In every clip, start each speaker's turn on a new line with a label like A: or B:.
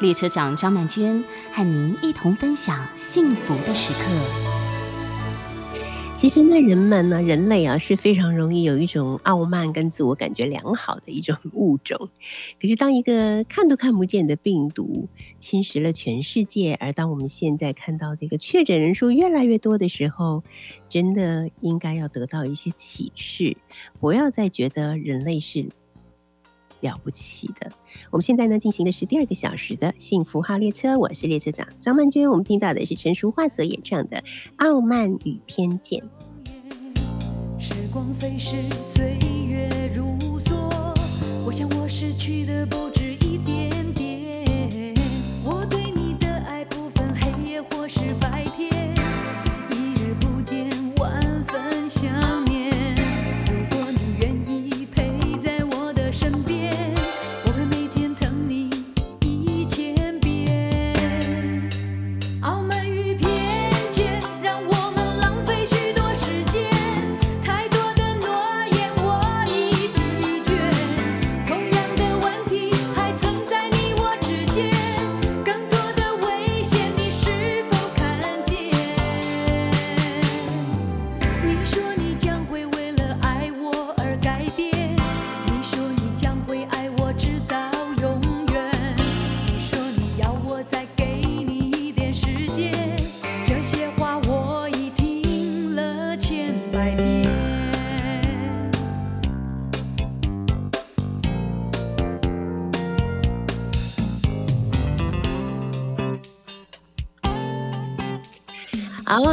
A: 列车长张曼娟和您一同分享幸福的时刻。
B: 其实呢，人们呢，人类啊是非常容易有一种傲慢跟自我感觉良好的一种物种。可是，当一个看都看不见的病毒侵蚀了全世界，而当我们现在看到这个确诊人数越来越多的时候，真的应该要得到一些启示，不要再觉得人类是了不起的。我们现在呢进行的是第二个小时的幸福号列车，我是列车长张曼娟。我们听到的是陈淑桦所演唱的《傲慢与偏见》。
C: 时光飞逝，岁月如梭，我想我失去的不止一点点。我对你的爱不分黑夜或是白天，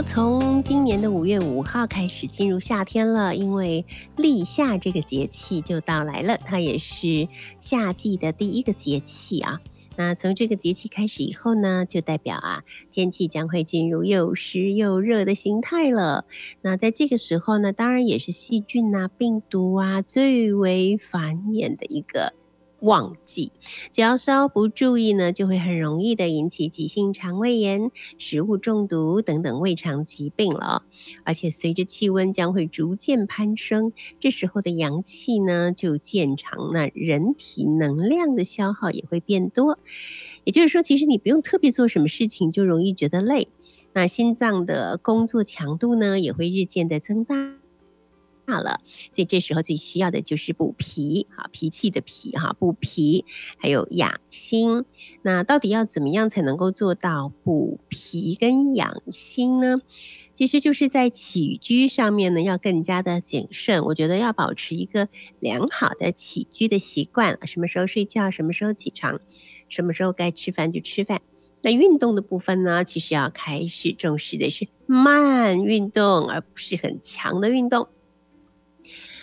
B: 从今年的五月五号开始进入夏天了，因为立夏这个节气就到来了，它也是夏季的第一个节气啊。那从这个节气开始以后呢，就代表啊，天气将会进入又湿又热的形态了。那在这个时候呢，当然也是细菌啊、病毒啊最为繁衍的一个。旺季，只要稍不注意呢，就会很容易的引起急性肠胃炎、食物中毒等等胃肠疾病了。而且随着气温将会逐渐攀升，这时候的阳气呢就渐长，那人体能量的消耗也会变多。也就是说，其实你不用特别做什么事情，就容易觉得累。那心脏的工作强度呢也会日渐的增大。大了，所以这时候最需要的就是补脾，哈，脾气的脾，哈，补脾，还有养心。那到底要怎么样才能够做到补脾跟养心呢？其实就是在起居上面呢，要更加的谨慎。我觉得要保持一个良好的起居的习惯，什么时候睡觉，什么时候起床，什么时候该吃饭就吃饭。那运动的部分呢，其实要开始重视的是慢运动，而不是很强的运动。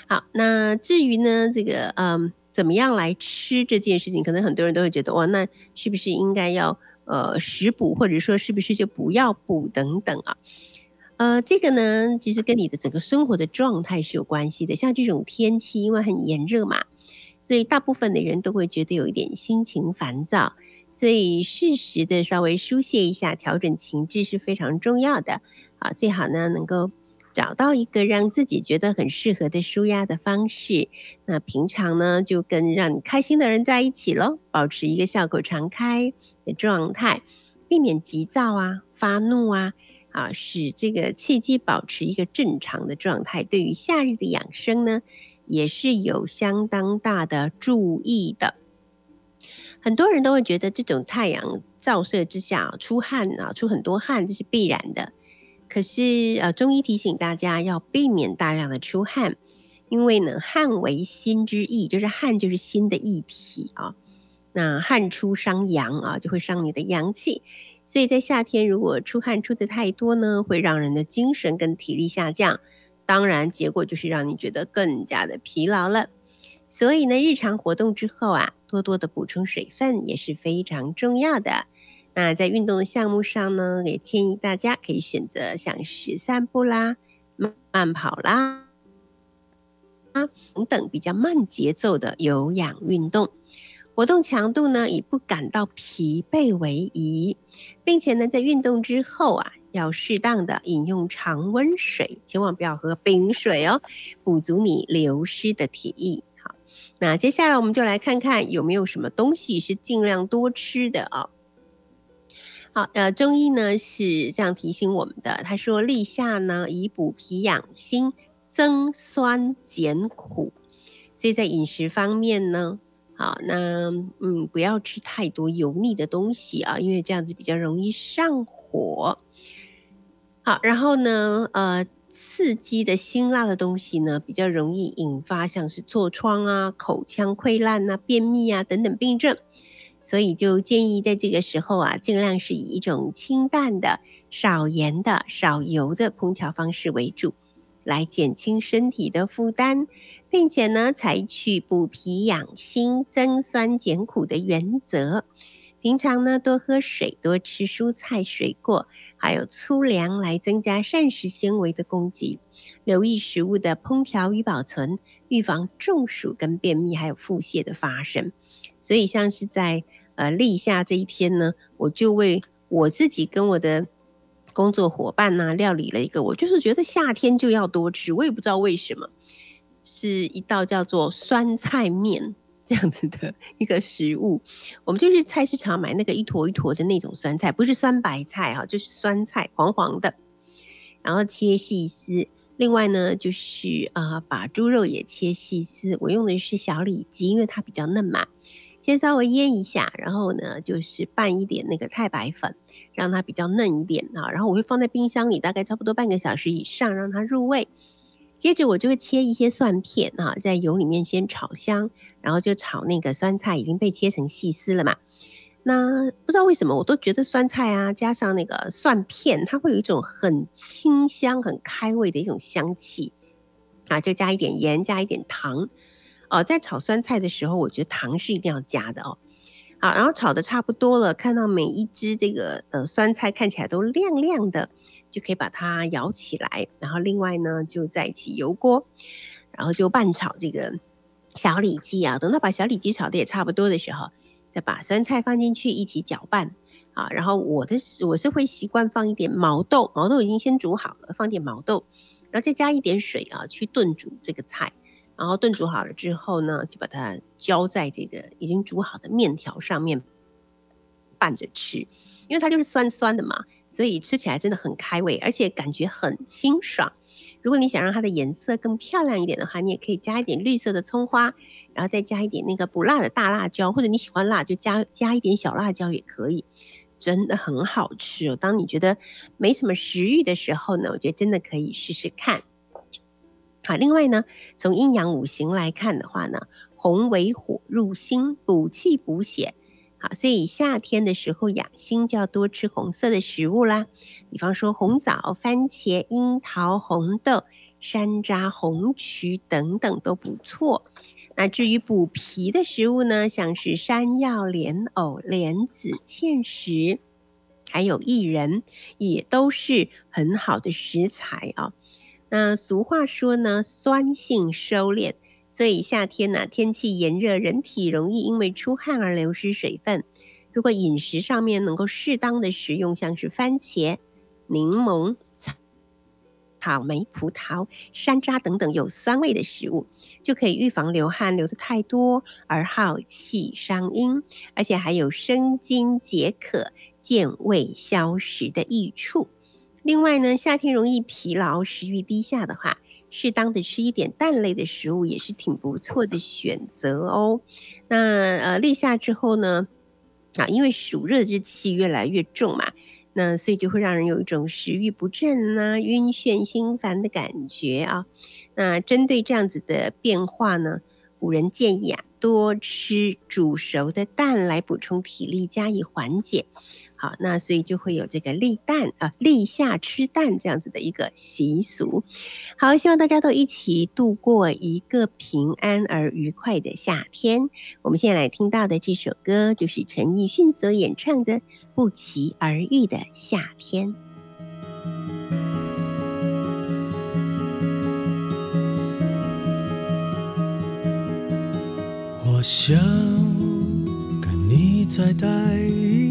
B: 好，那至于呢，这个嗯，怎么样来吃这件事情，可能很多人都会觉得，哇，那是不是应该要呃食补，或者说是不是就不要补等等啊？呃，这个呢，其实跟你的整个生活的状态是有关系的。像这种天气，因为很炎热嘛，所以大部分的人都会觉得有一点心情烦躁，所以适时的稍微疏泄一下，调整情志是非常重要的。啊，最好呢能够。找到一个让自己觉得很适合的舒压的方式，那平常呢就跟让你开心的人在一起喽，保持一个笑口常开的状态，避免急躁啊、发怒啊，啊，使这个气机保持一个正常的状态，对于夏日的养生呢，也是有相当大的注意的。很多人都会觉得这种太阳照射之下出汗啊，出很多汗，这是必然的。可是，呃，中医提醒大家要避免大量的出汗，因为呢，汗为心之液，就是汗就是心的液体啊。那汗出伤阳啊，就会伤你的阳气。所以在夏天，如果出汗出的太多呢，会让人的精神跟体力下降，当然结果就是让你觉得更加的疲劳了。所以呢，日常活动之后啊，多多的补充水分也是非常重要的。那在运动的项目上呢，也建议大家可以选择像是散步啦、慢跑啦啊等等比较慢节奏的有氧运动。活动强度呢，以不感到疲惫为宜，并且呢，在运动之后啊，要适当的饮用常温水，千万不要喝冰水哦，补足你流失的体液。好，那接下来我们就来看看有没有什么东西是尽量多吃的啊、哦。好，呃，中医呢是这样提醒我们的，他说立夏呢以补脾养心、增酸减苦，所以在饮食方面呢，好，那嗯不要吃太多油腻的东西啊，因为这样子比较容易上火。好，然后呢，呃，刺激的辛辣的东西呢，比较容易引发像是痤疮啊、口腔溃烂啊、便秘啊等等病症。所以就建议在这个时候啊，尽量是以一种清淡的、少盐的、少油的烹调方式为主，来减轻身体的负担，并且呢，采取补脾养心、增酸减苦的原则。平常呢，多喝水，多吃蔬菜水果，还有粗粮来增加膳食纤维的供给。留意食物的烹调与保存，预防中暑跟便秘还有腹泻的发生。所以，像是在呃立夏这一天呢，我就为我自己跟我的工作伙伴呢、料理了一个，我就是觉得夏天就要多吃，我也不知道为什么，是一道叫做酸菜面这样子的一个食物。我们就是菜市场买那个一坨一坨的那种酸菜，不是酸白菜哈，就是酸菜黄黄的，然后切细丝。另外呢，就是啊、把猪肉也切细丝，我用的是小里脊，因为它比较嫩嘛。先稍微腌一下，然后呢，就是拌一点那个太白粉，让它比较嫩一点啊。然后我会放在冰箱里，大概差不多半个小时以上，让它入味。接着我就会切一些蒜片啊，在油里面先炒香，然后就炒那个酸菜已经被切成细丝了嘛。那不知道为什么，我都觉得酸菜啊，加上那个蒜片，它会有一种很清香、很开胃的一种香气啊。就加一点盐，加一点糖。哦，在炒酸菜的时候，我觉得糖是一定要加的哦。好，然后炒的差不多了，看到每一只这个呃酸菜看起来都亮亮的，就可以把它舀起来。然后另外呢，就再起油锅，然后就拌炒这个小里脊啊。等到把小里脊炒的也差不多的时候，再把酸菜放进去一起搅拌。啊，然后我的我是会习惯放一点毛豆，毛豆已经先煮好了，放点毛豆，然后再加一点水啊，去炖煮这个菜。然后炖煮好了之后呢，就把它浇在这个已经煮好的面条上面拌着吃，因为它就是酸酸的嘛，所以吃起来真的很开胃，而且感觉很清爽。如果你想让它的颜色更漂亮一点的话，你也可以加一点绿色的葱花，然后再加一点那个不辣的大辣椒，或者你喜欢辣就加加一点小辣椒也可以，真的很好吃哦。当你觉得没什么食欲的时候呢，我觉得真的可以试试看。好，另外呢，从阴阳五行来看的话呢，红为火入心，补气补血。好，所以夏天的时候养心就要多吃红色的食物啦，比方说红枣、番茄、樱桃、红豆、山楂、红曲等等都不错。那至于补脾的食物呢，像是山药、莲藕、莲子、芡实，还有薏仁，也都是很好的食材啊。那俗话说呢，酸性收敛，所以夏天呢，天气炎热，人体容易因为出汗而流失水分。如果饮食上面能够适当的食用，像是番茄、柠檬、草莓、葡萄、山楂等等有酸味的食物，就可以预防流汗流得太多而耗气伤阴，而且还有生津解渴、健胃消食的益处。另外呢，夏天容易疲劳、食欲低下的话，适当的吃一点蛋类的食物也是挺不错的选择哦。那呃，立夏之后呢，啊，因为暑热之气越来越重嘛，那所以就会让人有一种食欲不振啊、晕眩心烦的感觉啊。那针对这样子的变化呢，古人建议啊，多吃煮熟的蛋来补充体力，加以缓解。啊，那所以就会有这个立蛋啊，立夏吃蛋这样子的一个习俗。好，希望大家都一起度过一个平安而愉快的夏天。我们现在来听到的这首歌，就是陈奕迅所演唱的《不期而遇的夏天》。
D: 我想跟你再待一。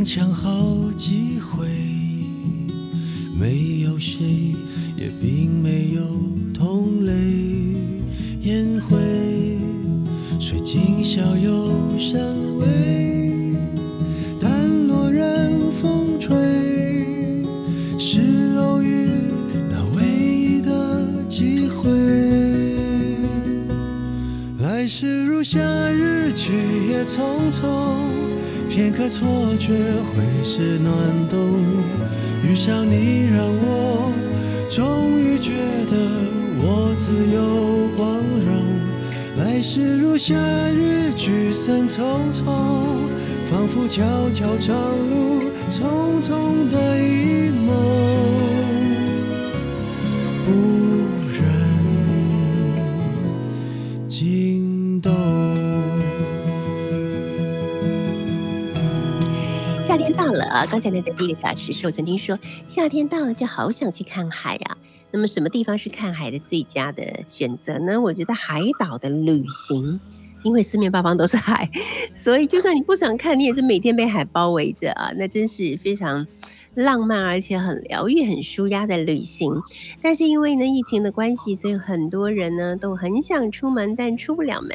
D: 踉跄好几回，没有谁，也并没有同类烟灰，水晶小有三味，淡落任风吹，是偶遇那唯一的机会。来时如夏日，去也匆匆。片刻错觉会是暖冬，遇上你让我终于觉得我自由光荣。来时如夏日，聚散匆匆，仿佛悄悄长路，匆匆的一
B: 到了啊！刚才那，在第一个小时是，我曾经说，夏天到了就好想去看海啊。那么，什么地方是看海的最佳的选择呢？我觉得海岛的旅行，因为四面八方都是海，所以就算你不想看，你也是每天被海包围着啊，那真是非常。浪漫而且很疗愈、很舒压的旅行，但是因为呢疫情的关系，所以很多人呢都很想出门，但出不了门。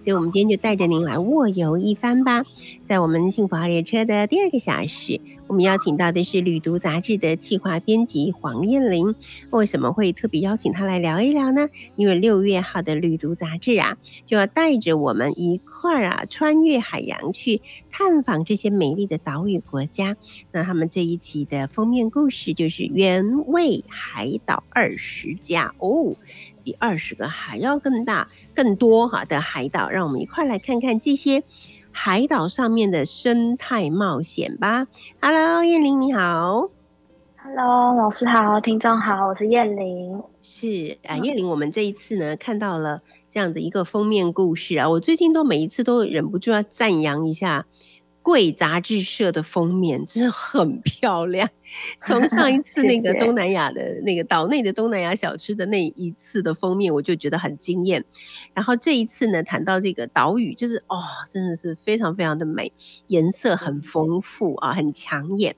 B: 所以我们今天就带着您来卧游一番吧。在我们幸福号列车的第二个小时，我们邀请到的是《旅读》杂志的企划编辑黄燕玲。为什么会特别邀请她来聊一聊呢？因为六月号的《旅读》杂志啊，就要带着我们一块儿啊穿越海洋去探访这些美丽的岛屿国家。那他们这一期。的封面故事就是原味海岛二十家哦，比二十个还要更大、更多哈的海岛，让我们一块来看看这些海岛上面的生态冒险吧。Hello，燕玲你好。
E: Hello，老师好，听众好，我是燕玲。
B: 是啊，燕玲，我们这一次呢看到了这样的一个封面故事啊，我最近都每一次都忍不住要赞扬一下。贵杂志社的封面真的很漂亮。从上一次 那个东南亚的那个岛内的东南亚小吃的那一次的封面，我就觉得很惊艳。然后这一次呢，谈到这个岛屿，就是哦，真的是非常非常的美，颜色很丰富啊，很抢眼。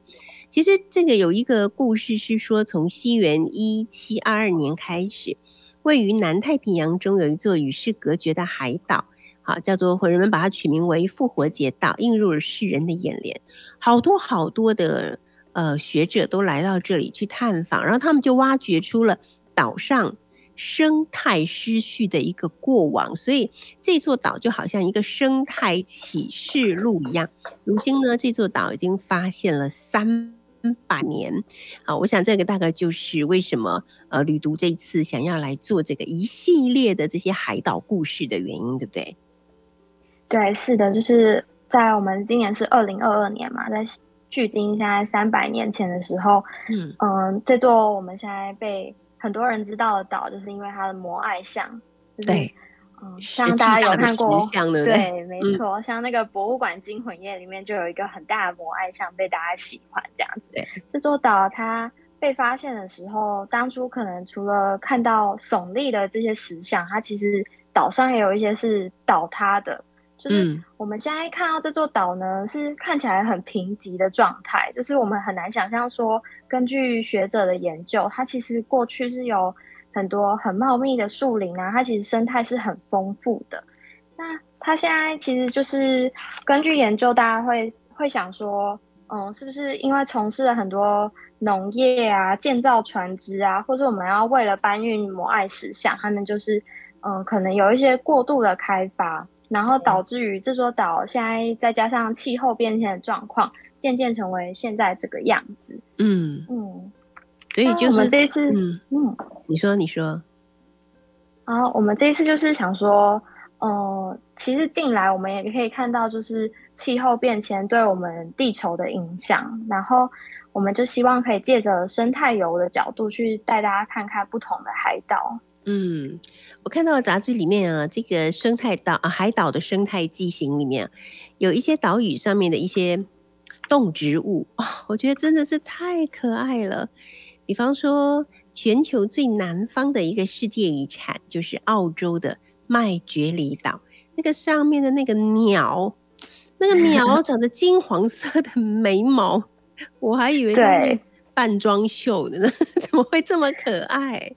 B: 其实这个有一个故事是说，从西元一七二二年开始，位于南太平洋中有一座与世隔绝的海岛。啊，叫做人们把它取名为复活节岛，映入了世人的眼帘。好多好多的呃学者都来到这里去探访，然后他们就挖掘出了岛上生态失序的一个过往，所以这座岛就好像一个生态启示录一样。如今呢，这座岛已经发现了三百年。啊，我想这个大概就是为什么呃旅读这一次想要来做这个一系列的这些海岛故事的原因，对不对？
E: 对，是的，就是在我们今年是二零二二年嘛，在距今现在三百年前的时候，嗯嗯、呃，这座我们现在被很多人知道的岛，就是因为它的摩艾像，就是、对，嗯、呃，像大家有看过，对，对，没错，嗯、像那个博物馆惊魂夜里面就有一个很大的摩艾像被大家喜欢这样子。对，这座岛它被发现的时候，当初可能除了看到耸立的这些石像，它其实岛上也有一些是倒塌的。就是我们现在看到这座岛呢，是看起来很贫瘠的状态。就是我们很难想象说，根据学者的研究，它其实过去是有很多很茂密的树林啊，它其实生态是很丰富的。那它现在其实就是根据研究，大家会会想说，嗯，是不是因为从事了很多农业啊、建造船只啊，或者我们要为了搬运摩艾石像，他们就是嗯，可能有一些过度的开发。然后导致于这座岛现在再加上气候变迁的状况，渐渐成为现在这个样子。嗯嗯，所以就是我们这一次，嗯嗯，
B: 你说你
E: 说，啊我们这一次就是想说，嗯、呃，其实近来我们也可以看到，就是气候变迁对我们地球的影响，然后我们就希望可以借着生态游的角度去带大家看看不同的海岛。
B: 嗯，我看到杂志里面啊，这个生态岛啊，海岛的生态纪行里面有一些岛屿上面的一些动植物我觉得真的是太可爱了。比方说，全球最南方的一个世界遗产就是澳洲的麦觉里岛，那个上面的那个鸟，那个鸟长着金黄色的眉毛，我还以为它是扮装秀的呢，怎么会这么可爱？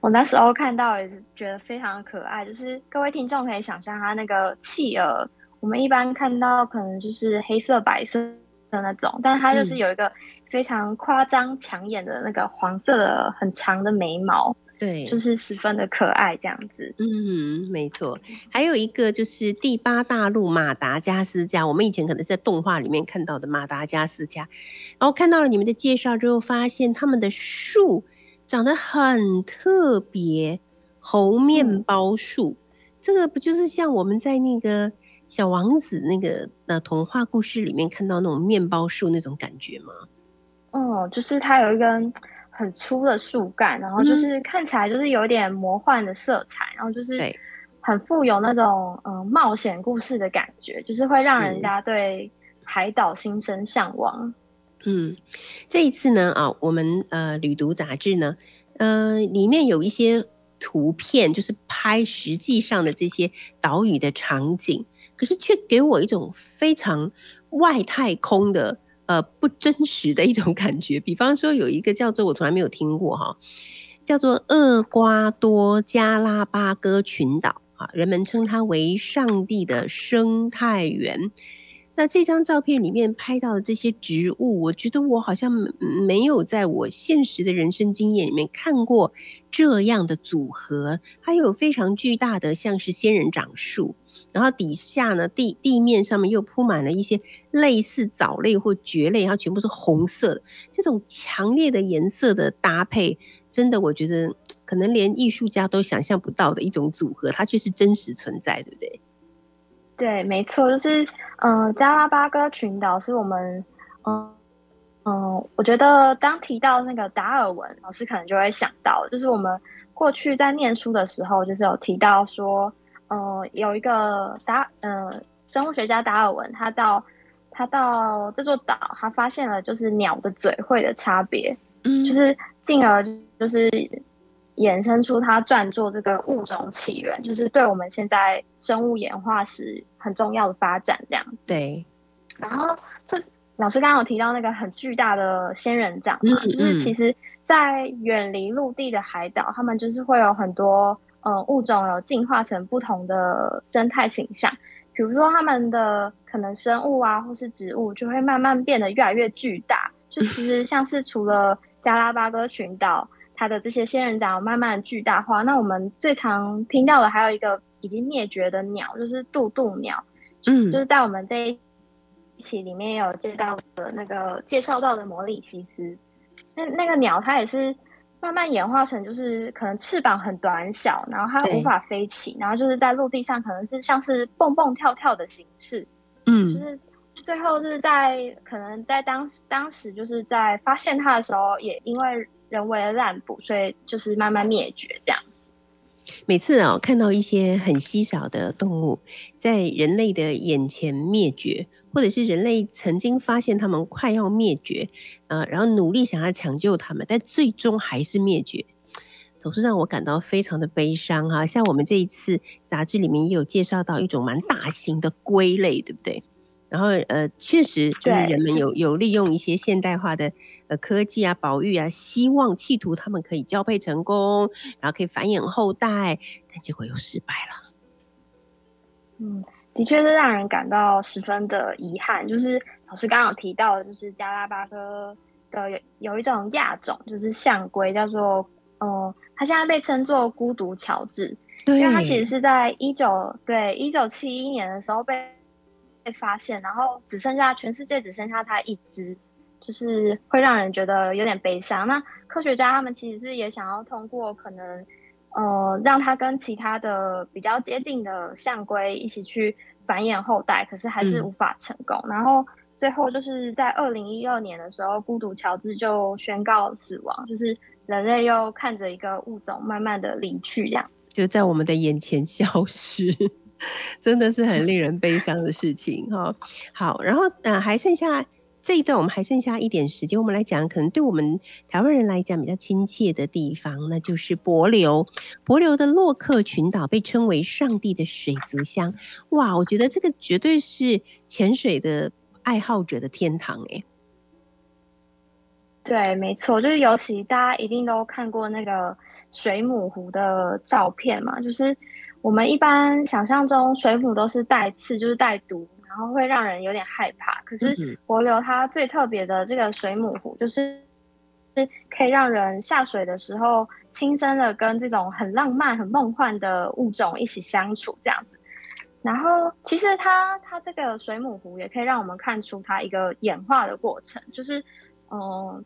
E: 我那时候看到也是觉得非常可爱，就是各位听众可以想象它那个企鹅，我们一般看到可能就是黑色、白色的那种，但它就是有一个非常夸张、抢眼的那个黄色的很长的眉毛，
B: 对，
E: 就是十分的可爱这样子。
B: 嗯，没错。还有一个就是第八大陆马达加斯加，我们以前可能是在动画里面看到的马达加斯加，然后看到了你们的介绍之后，发现他们的树。长得很特别，猴面包树，嗯，这个不就是像我们在那个小王子那个呃童话故事里面看到那种面包树那种感觉吗？
E: 哦，就是它有一根很粗的树干，然后就是看起来就是有一点魔幻的色彩，嗯，然后就是很富有那种嗯、呃、冒险故事的感觉，就是会让人家对海岛心生向往。
B: 嗯，这一次呢，啊，我们呃旅读杂志呢，呃，里面有一些图片，就是拍实际上的这些岛屿的场景，可是却给我一种非常外太空的呃不真实的一种感觉。比方说，有一个叫做我从来没有听过哈，叫做厄瓜多加拉巴哥群岛啊，人们称它为上帝的生态园。那这张照片里面拍到的这些植物，我觉得我好像没有在我现实的人生经验里面看过这样的组合。它有非常巨大的像是仙人掌树，然后底下呢，地地面上面又铺满了一些类似藻类或蕨类，然后全部是红色的。这种强烈的颜色的搭配，真的我觉得可能连艺术家都想象不到的一种组合，它却是真实存在，对不对？
E: 对，没错，就是嗯、呃，加拉巴哥群岛是我们嗯嗯，我觉得当提到那个达尔文，老师可能就会想到，就是我们过去在念书的时候，就是有提到说，嗯、呃，有一个达嗯、呃、生物学家达尔文，他到他到这座岛，他发现了就是鸟的嘴喙的差别，嗯，就是进而就是。衍生出他撰作这个物种起源，就是对我们现在生物演化史很重要的发展，这样子。
B: 对。然
E: 后这老师刚刚有提到那个很巨大的仙人掌嘛，嗯嗯、就是其实，在远离陆地的海岛，他们就是会有很多呃物种有进化成不同的生态形象，比如说他们的可能生物啊，或是植物就会慢慢变得越来越巨大。就其实像是除了加拉巴哥群岛。它的这些仙人掌慢慢巨大化。那我们最常听到的还有一个已经灭绝的鸟，就是渡渡鸟。嗯，就是在我们这一期里面也有介绍的那个介绍到的摩里西斯。那那个鸟它也是慢慢演化成，就是可能翅膀很短小，然后它无法飞起，然后就是在陆地上可能是像是蹦蹦跳跳的形式。嗯，就是最后是在可能在当时当时就是在发现它的时候，也因为。人为的滥捕，所以就是慢慢灭绝这样子。
B: 每次啊，看到一些很稀少的动物在人类的眼前灭绝，或者是人类曾经发现它们快要灭绝，呃，然后努力想要抢救它们，但最终还是灭绝，总是让我感到非常的悲伤哈。像我们这一次杂志里面也有介绍到一种蛮大型的龟类，对不对？然后呃，确实就是人们有有利用一些现代化的呃科技啊，保育啊，希望企图他们可以交配成功，然后可以繁衍后代，但结果又失败了。
E: 嗯，的确是让人感到十分的遗憾。就是老师刚刚有提到的，就是加拉巴哥的有有一种亚种，就是象龟，叫做呃，它现在被称作孤独乔治，对，因为它其实是在一九对一九七一年的时候被。被发现，然后只剩下全世界只剩下它一只，就是会让人觉得有点悲伤。那科学家他们其实是也想要通过可能，呃，让它跟其他的比较接近的象龟一起去繁衍后代，可是还是无法成功。嗯、然后最后就是在二零一二年的时候，孤独乔治就宣告死亡，就是人类又看着一个物种慢慢的离去，这样
B: 就在我们的眼前消失，真的是很令人悲伤的事情哈。好，然后呃，还剩下。这一段我们还剩下一点时间，我们来讲可能对我们台湾人来讲比较亲切的地方，那就是帛琉。帛琉的洛克群岛被称为“上帝的水族箱”。哇，我觉得这个绝对是潜水的爱好者的天堂哎。
E: 对，没错，就是尤其大家一定都看过那个水母湖的照片嘛，就是我们一般想象中水母都是带刺，就是带毒。然后会让人有点害怕，可是帛琉它最特别的这个水母湖，就是是可以让人下水的时候，亲身的跟这种很浪漫、很梦幻的物种一起相处这样子。然后其实它它这个水母湖也可以让我们看出它一个演化的过程，就是嗯，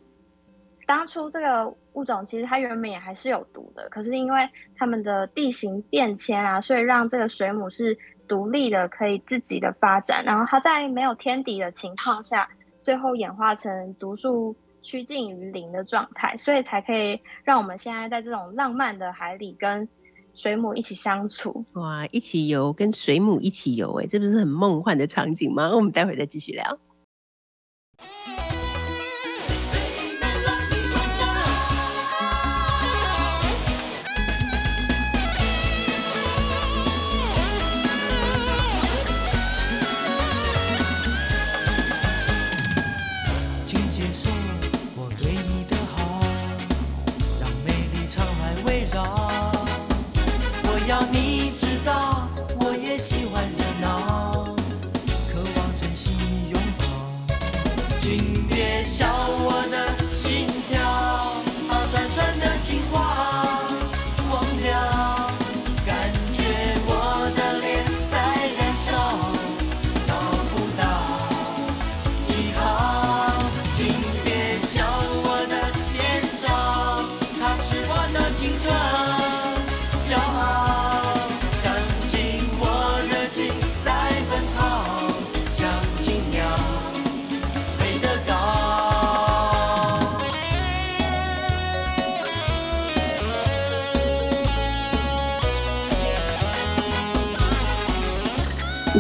E: 当初这个物种其实它原本也还是有毒的，可是因为它们的地形变迁啊，所以让这个水母是。独立的可以自己的发展，然后它在没有天敌的情况下，最后演化成毒素趋近于零的状态，所以才可以让我们现在在这种浪漫的海里跟水母一起相处。
B: 哇，一起游，跟水母一起游，哎，这不是很梦幻的场景吗？我们待会再继续聊。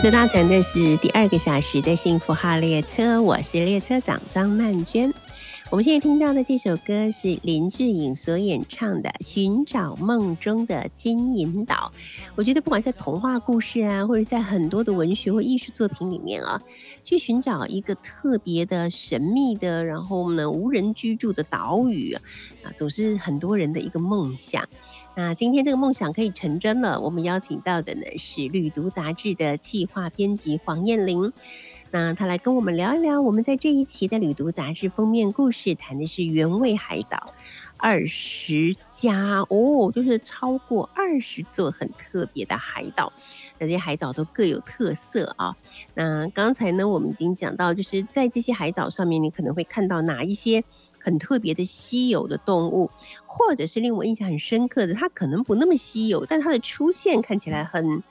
B: 这搭乘的是第二个小时的幸福号列车，我是列车长张曼娟。我们现在听到的这首歌是林志颖所演唱的《寻找梦中的金银岛》。我觉得不管在童话故事啊，或者在很多的文学或艺术作品里面啊，去寻找一个特别的、神秘的，然后呢无人居住的岛屿啊，总是很多人的一个梦想。那今天这个梦想可以成真了。我们邀请到的呢是《旅读杂志》的企划编辑黄燕玲，那他来跟我们聊一聊。我们在这一期的《旅读杂志》封面故事谈的是原味海岛二十家哦，就是超过二十座很特别的海岛。那这些海岛都各有特色啊。那刚才呢，我们已经讲到，就是在这些海岛上面，你可能会看到哪一些？很特别的稀有的动物，或者是令我印象很深刻的，它可能不那么稀有，但它的出现看起来很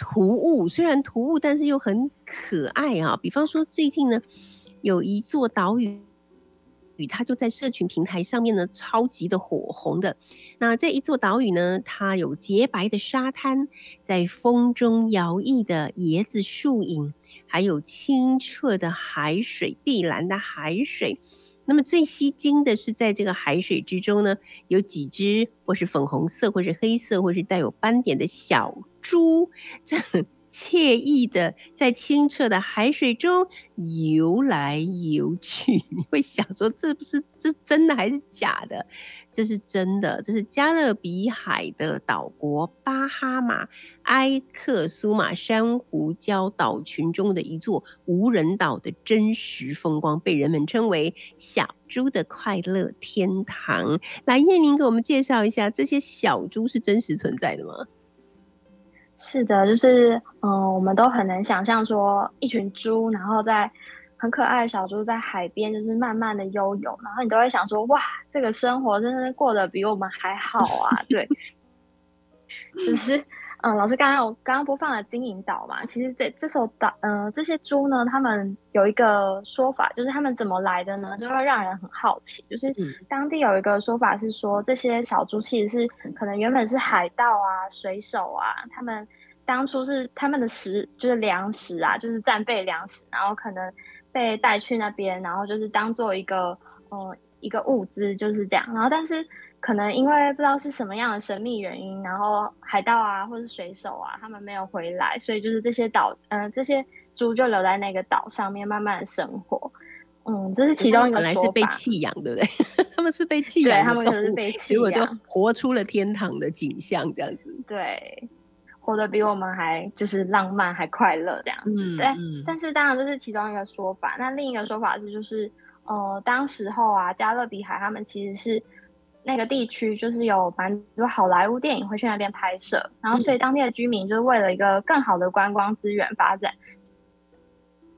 B: 突兀。虽然突兀，但是又很可爱啊。比方说，最近呢，有一座岛屿，与它就在社群平台上面呢，超级的火红的。那这一座岛屿呢，它有洁白的沙滩，在风中摇曳的椰子树影，还有清澈的海水，碧蓝的海水。那么最吸睛的是，在这个海水之中呢，有几只或是粉红色，或是黑色，或是带有斑点的小猪，这惬意的在清澈的海水中游来游去。你会想说，这不是这真的还是假的？这是真的，这是加勒比海的岛国巴哈马埃克苏马珊瑚礁岛群中的一座无人岛的真实风光，被人们称为“小猪的快乐天堂”。来，燕玲给我们介绍一下，这些小猪是真实存在的吗？
E: 是的，就是嗯、我们都很难想象说一群猪，然后在。很可爱的小猪在海边，就是慢慢的悠游，然后你都会想说，哇，这个生活真的是过得比我们还好啊！对，就是。嗯，老师刚刚我刚刚播放了金银岛嘛，其实这这首岛，嗯、呃，这些猪呢，他们有一个说法，就是他们怎么来的呢？就会让人很好奇。就是当地有一个说法是说，这些小猪其实是可能原本是海盗啊、水手啊，他们当初是他们的食，就是粮食啊，就是战备粮食，然后可能被带去那边，然后就是当做一个，呃，一个物资，就是这样。然后但是。可能因为不知道是什么样的神秘原因，然后海盗啊，或是水手啊，他们没有回来，所以就是这些岛，嗯、呃，这些猪就留在那个岛上面慢慢的生活。嗯，这是其中一个。本来
B: 是被弃养，对不对？他们是被弃养，
E: 对，他们可能是被弃养，
B: 结果就活出了天堂的景象，这样子。
E: 对，活得比我们还就是浪漫还快乐这样子。嗯、对、嗯，但是当然这是其中一个说法。那另一个说法是，就是呃，当时候啊，加勒比海他们其实是。那个地区就是有蛮多好莱坞电影会去那边拍摄，然后所以当地的居民就是为了一个更好的观光资源发展，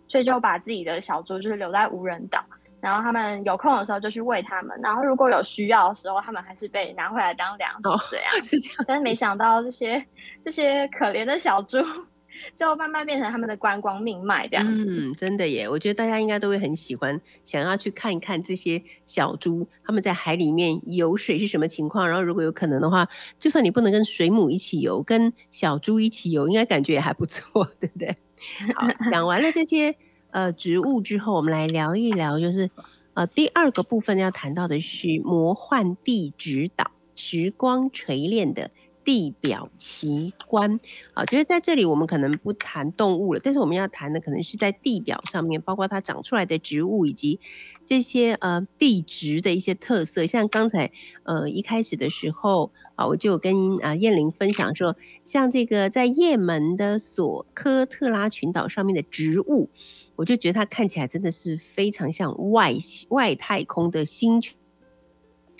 E: 所以就把自己的小猪就是留在无人岛，然后他们有空的时候就去喂他们，然后如果有需要的时候，他们还是被拿回来当粮食这样。
B: 哦，是这样。
E: 但是没想到这些这些可怜的小猪。就慢慢变成他们的观光命脉，这样。
B: 嗯，真的耶，我觉得大家应该都会很喜欢，想要去看一看这些小猪，他们在海里面游水是什么情况。然后，如果有可能的话，就算你不能跟水母一起游，跟小猪一起游，应该感觉也还不错，对不对？好，讲完了这些呃植物之后，我们来聊一聊，就是呃第二个部分要谈到的是魔幻地质岛，时光锤炼的。地表奇观啊，觉得在这里我们可能不谈动物了，但是我们要谈的可能是在地表上面，包括它长出来的植物以及这些呃地质的一些特色。像刚才呃一开始的时候啊，我就跟啊燕玲分享说，像这个在也门的索科特拉群岛上面的植物，我就觉得它看起来真的是非常像外外太空的星球。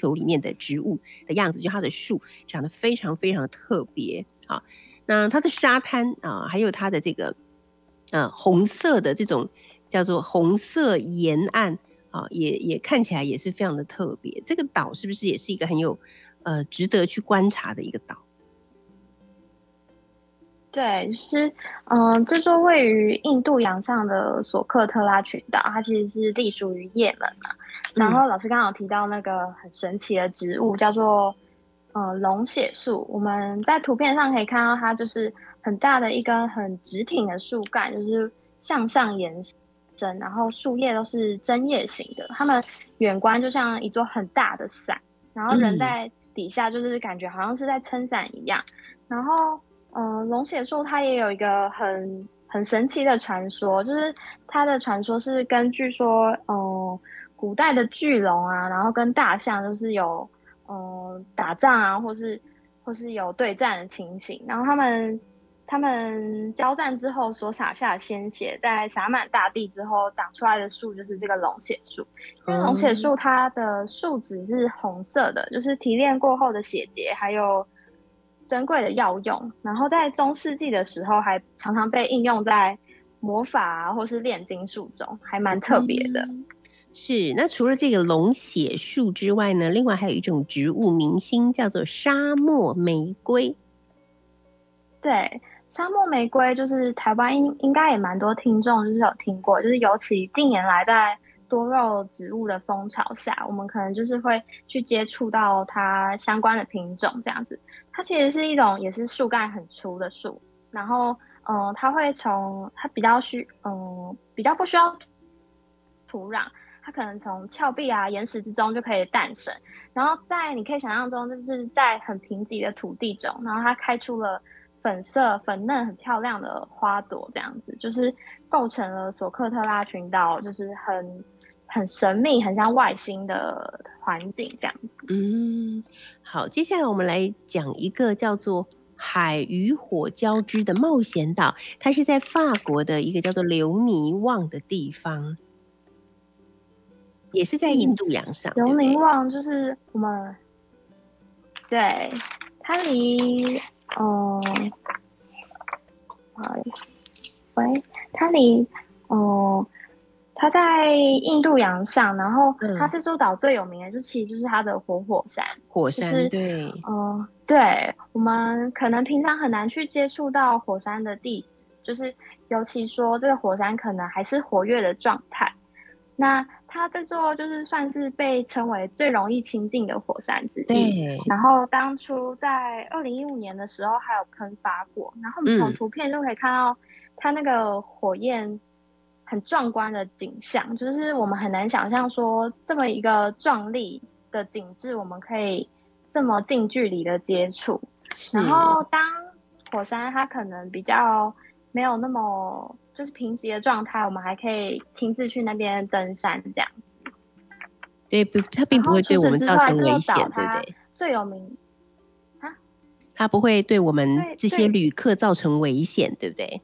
B: 球里面的植物的样子，就它的树长得非常非常的特别啊。那它的沙滩啊，还有它的这个呃红色的这种叫做红色沿岸啊，也也看起来也是非常的特别。这个岛是不是也是一个很有呃值得去观察的一个岛？
E: 对，是嗯，这座位于印度洋上的索克特拉群岛，它其实是隶属于也门嘛。然后老师刚刚有提到那个很神奇的植物，叫做呃龙血树。我们在图片上可以看到，它就是很大的一根很直挺的树干，就是向上延伸，然后树叶都是针叶型的。它们远观就像一座很大的伞，然后人在底下就是感觉好像是在撑伞一样。然后。嗯，龙血树它也有一个很很神奇的传说，就是它的传说是根据说，嗯，古代的巨龙啊，然后跟大象就是有，嗯，打仗啊，或是或是有对战的情形，然后他们他们交战之后所洒下的鲜血，在洒满大地之后长出来的树就是这个龙血树。因为龙血树它的树脂是红色的，就是提炼过后的血结，还有。珍贵的药用，然后在中世纪的时候还常常被应用在魔法啊，或是炼金术中，还蛮特别的。
B: 嗯。是，那除了这个龙血树之外呢，另外还有一种植物明星叫做沙漠玫瑰。
E: 对，沙漠玫瑰就是台湾应应该也蛮多听众就是有听过，就是尤其近年来在多肉植物的风潮下，我们可能就是会去接触到它相关的品种这样子。它其实是一种也是树干很粗的树，然后嗯、它会从它比较需嗯、比较不需要土壤，它可能从峭壁啊岩石之中就可以诞生，然后在你可以想象中就是在很贫瘠的土地中，然后它开出了粉色粉嫩很漂亮的花朵，这样子就是构成了索克特拉群岛就是很。很神秘，很像外星的环境这样子。
B: 嗯，好，接下来我们来讲一个叫做海与火交织的冒险岛，它是在法国的一个叫做留尼旺的地方，也是在印度洋上。
E: 留尼旺就是我们，对，它离，哦，好，喂，它离，嗯。它在印度洋上，然后它这座岛最有名的就其实就是它的活火山。
B: 火山，
E: 就是、
B: 对，
E: 嗯、呃，对，我们可能平常很难去接触到火山的地址，就是尤其说这个火山可能还是活跃的状态。那它这座就是算是被称为最容易亲近的火山之一。然后当初在二零一五年的时候还有喷发过，然后我们从图片就可以看到它那个火焰很壮观的景象，就是我们很难想象说这么一个壮丽的景致，我们可以这么近距离的接触。然后当火山它可能比较没有那么就是平息的状态，我们还可以亲自去那边登山这样子。
B: 对，不，它并不会对我们造成危险，对不对？
E: 最有名啊，
B: 它不会对我们这些旅客造成危险，对不对？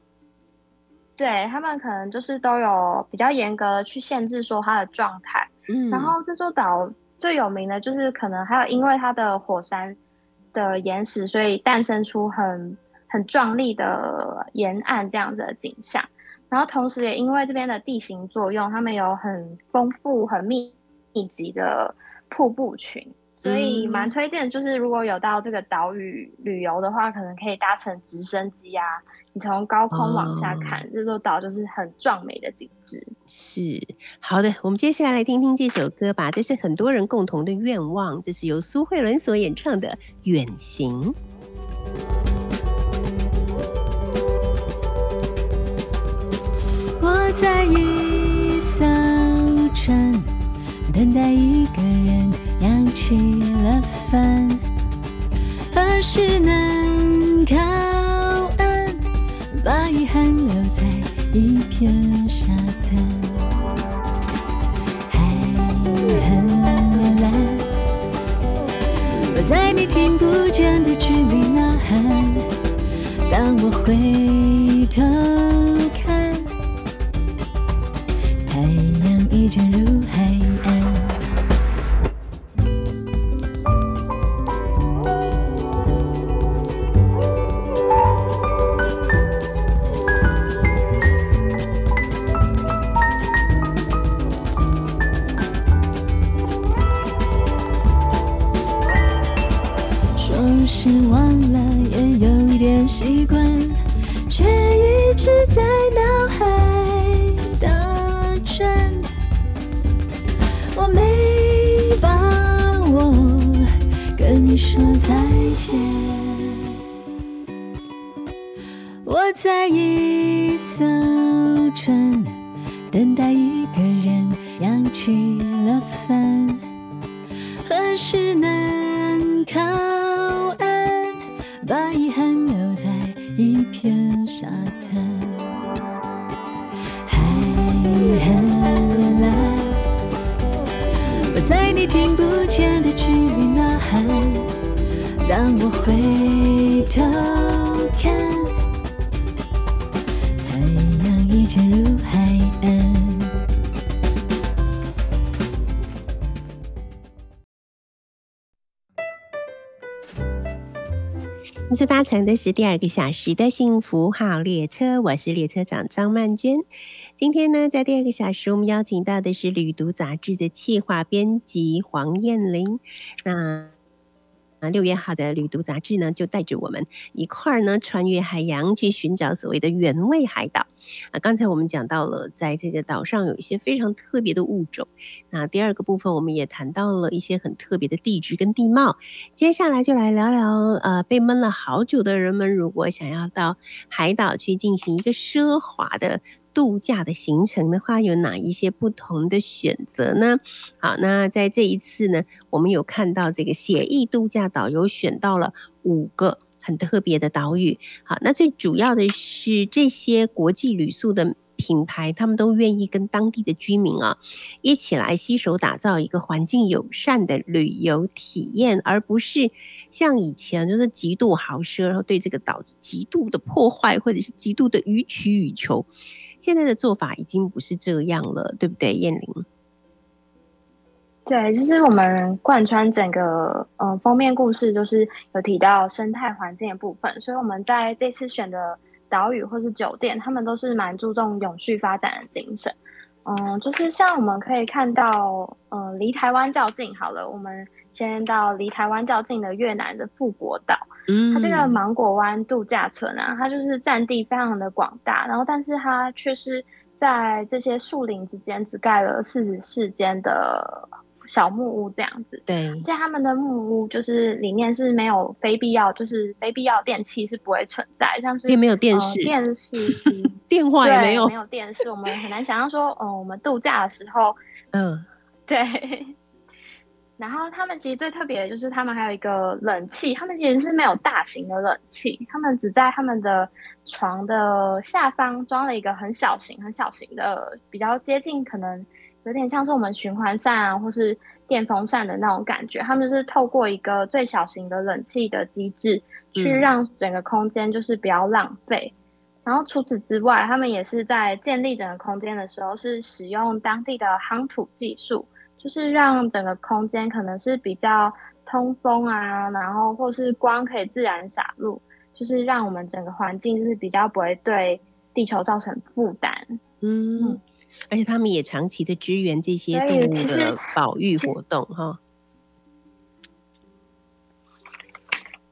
E: 对，他们可能就是都有比较严格的去限制说它的状态。嗯，然后这座岛最有名的就是可能还有因为它的火山的岩石，所以诞生出很。很壮丽的沿岸这样子的景象，然后同时也因为这边的地形作用，他们有很丰富、很密密集的瀑布群，所以蛮推荐。就是如果有到这个岛屿旅游的话，可能可以搭乘直升机啊，你从高空往下看，哦、这座岛就是很壮美的景致。
B: 是好的，我们接下来来听听这首歌吧。这是很多人共同的愿望，这是由苏慧伦所演唱的《远行》。
F: 我在一艘船，等待一个人扬起了帆，何时能靠岸，把遗憾留在一片沙滩。海很蓝，我在你听不见的距离呐喊，当我回头。渐入海岸，你
B: 所搭乘的是第二个小时的幸福号列车，我是列车长张曼娟。今天呢，在第二个小时，我们邀请到的是《旅读》杂志的企划编辑黄燕玲。那啊，六月号的旅读杂志呢，就带着我们一块儿呢穿越海洋，去寻找所谓的原味海岛。啊，刚才我们讲到了，在这个岛上有一些非常特别的物种。那第二个部分，我们也谈到了一些很特别的地质跟地貌。接下来就来聊聊，呃，被闷了好久的人们，如果想要到海岛去进行一个奢华的。度假的行程的话，有哪一些不同的选择呢？好，那在这一次呢，我们有看到这个写意度假岛有选到了五个很特别的岛屿。好，那最主要的是这些国际旅宿的品牌，他们都愿意跟当地的居民啊一起来携手打造一个环境友善的旅游体验，而不是像以前就是极度豪奢，然后对这个岛极度的破坏，或者是极度的予取予求。现在的做法已经不是这样了，对不对，燕玲？
E: 对，就是我们贯穿整个、呃、封面故事，就是有提到生态环境的部分，所以我们在这次选的岛屿或是酒店，他们都是蛮注重永续发展的精神。嗯，就是像我们可以看到，嗯，离台湾较近，好了，我们先到离台湾较近的越南的富国岛。嗯，它这个芒果湾度假村啊，它就是占地非常的广大，然后但是它却是在这些树林之间只盖了四十四间的。小木屋这样子，
B: 对，
E: 在他们的木屋就是里面是没有非必要，就是非必要电器是不会存在，像是
B: 也没有电视、
E: 呃、电视、
B: 电话也没有，
E: 没有电视，我们很难想象说，哦、呃，我们度假的时候，
B: 嗯，
E: 对。然后他们其实最特别的就是他们还有一个冷气，他们其实是没有大型的冷气，他们只在他们的床的下方装了一个很小型、很小型的，比较接近可能。有点像是我们循环扇啊，或是电风扇的那种感觉。他们就是透过一个最小型的冷气的机制，去让整个空间就是不要浪费。嗯。然后除此之外，他们也是在建立整个空间的时候，是使用当地的夯土技术，就是让整个空间可能是比较通风啊，然后或是光可以自然洒入，就是让我们整个环境就是比较不会对地球造成负担。
B: 嗯。嗯而且他们也长期的支援这些动物的保育活动，哈。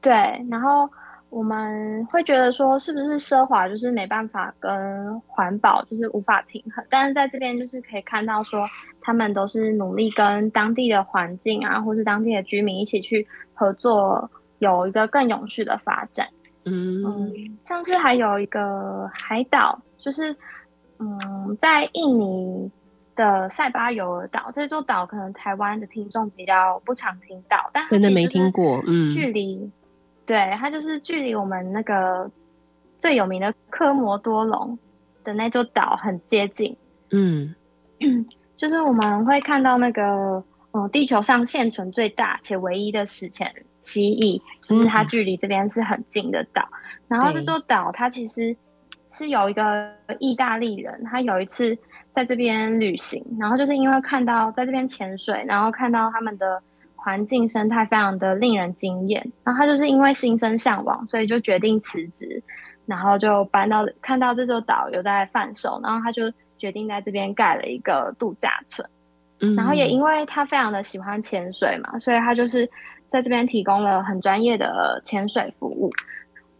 E: 对，然后我们会觉得说，是不是奢华就是没办法跟环保就是无法平衡？但是在这边就是可以看到说，他们都是努力跟当地的环境啊，或是当地的居民一起去合作，有一个更永续的发展。
B: 嗯，
E: 嗯，像是还有一个海岛，就是。嗯，在印尼的塞巴尤尔岛，这座岛可能台湾的听众比较不常听到，但
B: 真的没听过。嗯，
E: 距离，对，它就是距离我们那个最有名的科摩多龙的那座岛很接近。
B: 嗯，
E: 就是我们会看到那个，嗯，地球上现存最大且唯一的史前蜥蜴，就是它距离这边是很近的岛。嗯、然后这座岛它其实。是有一个意大利人，他有一次在这边旅行，然后就是因为看到在这边潜水，然后看到他们的环境生态非常的令人惊艳，然后他就是因为心生向往，所以就决定辞职，然后就搬到看到这座岛有在贩售，然后他就决定在这边盖了一个度假村，嗯，然后也因为他非常的喜欢潜水嘛，所以他就是在这边提供了很专业的潜水服务。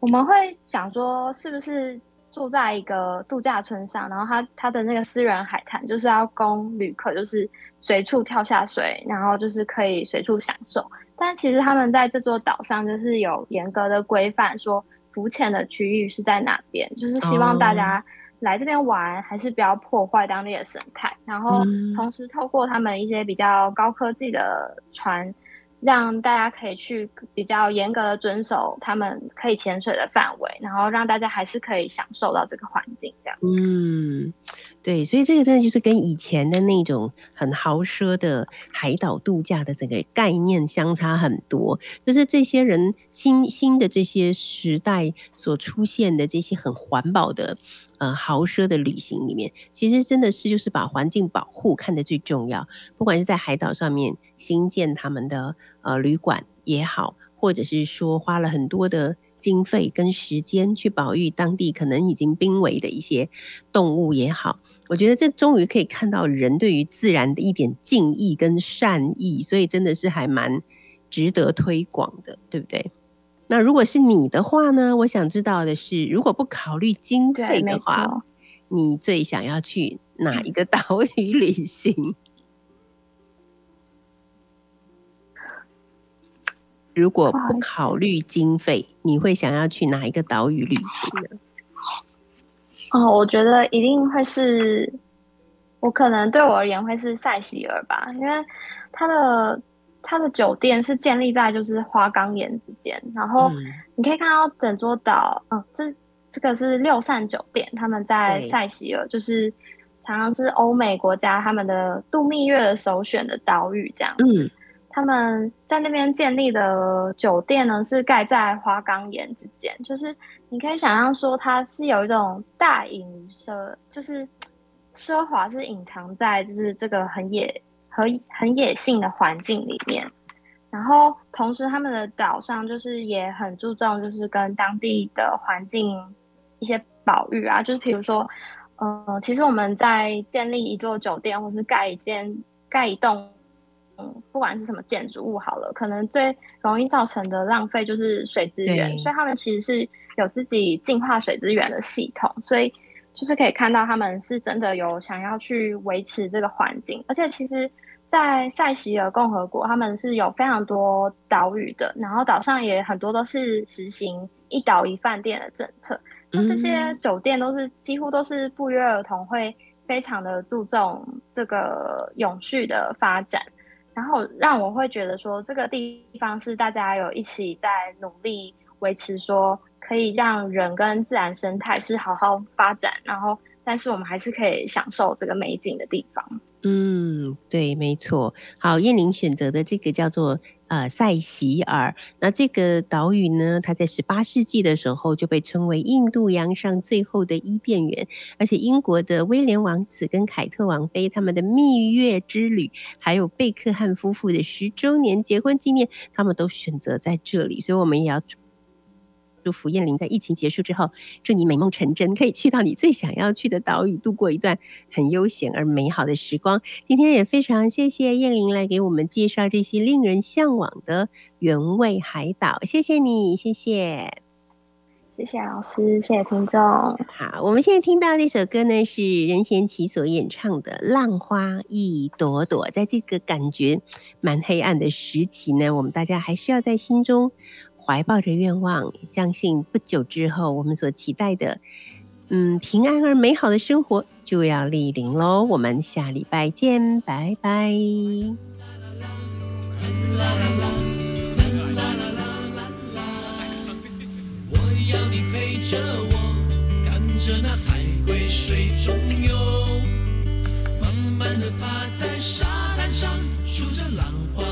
E: 我们会想说，是不是？住在一个度假村上，然后他他的那个私人海滩就是要供旅客，就是随处跳下水，然后就是可以随处享受。但其实他们在这座岛上就是有严格的规范，说浮潜的区域是在哪边，就是希望大家来这边玩还是不要破坏当地的生态。然后同时透过他们一些比较高科技的船。让大家可以去比较严格的遵守他们可以潜水的范围，然后让大家还是可以享受到这个环境，这样。
B: 嗯，对，所以这个真的就是跟以前的那种很豪奢的海岛度假的这个概念相差很多。就是这些人新新的这些时代所出现的这些很环保的。呃，豪奢的旅行里面，其实真的是就是把环境保护看得最重要。不管是在海岛上面新建他们的呃旅馆也好，或者是说花了很多的经费跟时间去保育当地可能已经濒危的一些动物也好，我觉得这终于可以看到人对于自然的一点敬意跟善意，所以真的是还蛮值得推广的，对不对？那如果是你的话呢？我想知道的是，如果不考虑经费的话，你最想要去哪一个岛屿旅行？如果不考虑经费，你会想要去哪一个岛屿旅行呢？
E: 哦，我觉得一定会是，我可能对我而言会是塞西尔吧，因为它的。它的酒店是建立在就是花岗岩之间，然后你可以看到整座岛，嗯，这这个是六扇酒店，他们在塞西尔，就是常常是欧美国家他们的度蜜月的首选的岛屿，这样子。
B: 嗯，
E: 他们在那边建立的酒店呢，是盖在花岗岩之间，就是你可以想象说，它是有一种大隐于奢，就是奢华是隐藏在就是这个很野。和很野性的环境里面，然后同时他们的岛上就是也很注重，就是跟当地的环境一些保育啊，就是比如说，呃，其实我们在建立一座酒店，或是盖一间、盖一栋，嗯，不管是什么建筑物好了，可能最容易造成的浪费就是水资源，所以他们其实是有自己净化水资源的系统，所以就是可以看到他们是真的有想要去维持这个环境，而且其实，在塞西尔共和国，他们是有非常多岛屿的，然后岛上也很多都是实行一岛一饭店的政策。那这些酒店都是几乎都是不约而同会非常的注重这个永续的发展，然后让我会觉得说这个地方是大家有一起在努力维持，说可以让人跟自然生态是好好发展，然后但是我们还是可以享受这个美景的地方。
B: 嗯，对，没错。好，燕玲选择的这个叫做呃塞西尔。那这个岛屿呢，它在十八世纪的时候就被称为印度洋上最后的伊甸园。而且英国的威廉王子跟凯特王妃他们的蜜月之旅，还有贝克汉夫妇的十周年结婚纪念，他们都选择在这里。所以我们也要。祝福燕玲在疫情结束之后，祝你美梦成真，可以去到你最想要去的岛屿，度过一段很悠闲而美好的时光。今天也非常谢谢燕玲来给我们介绍这些令人向往的原味海岛，谢谢你，谢谢，
E: 谢谢老师，谢谢听众。
B: 好，我们现在听到那首歌呢，是任贤齐所演唱的《浪花一朵朵》。在这个感觉蛮黑暗的时期呢，我们大家还是要在心中。怀抱着愿望，相信不久之后，我们所期待的，嗯，平安而美好的生活就要莅临喽。我们下礼拜见，拜拜。我要你陪着我，看着那海龟水中游，慢慢的趴在沙滩上，数着浪花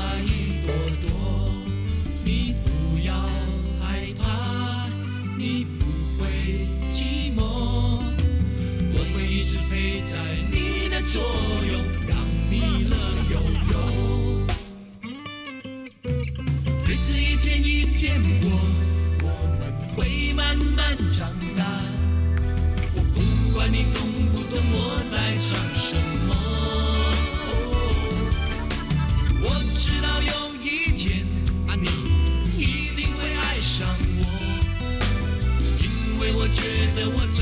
B: 左右，让你乐悠悠。日子一天一天过，我们会慢慢长大。我不管你懂不懂我在唱什么，我知道有一天啊，你一定会爱上我。因为我觉得我。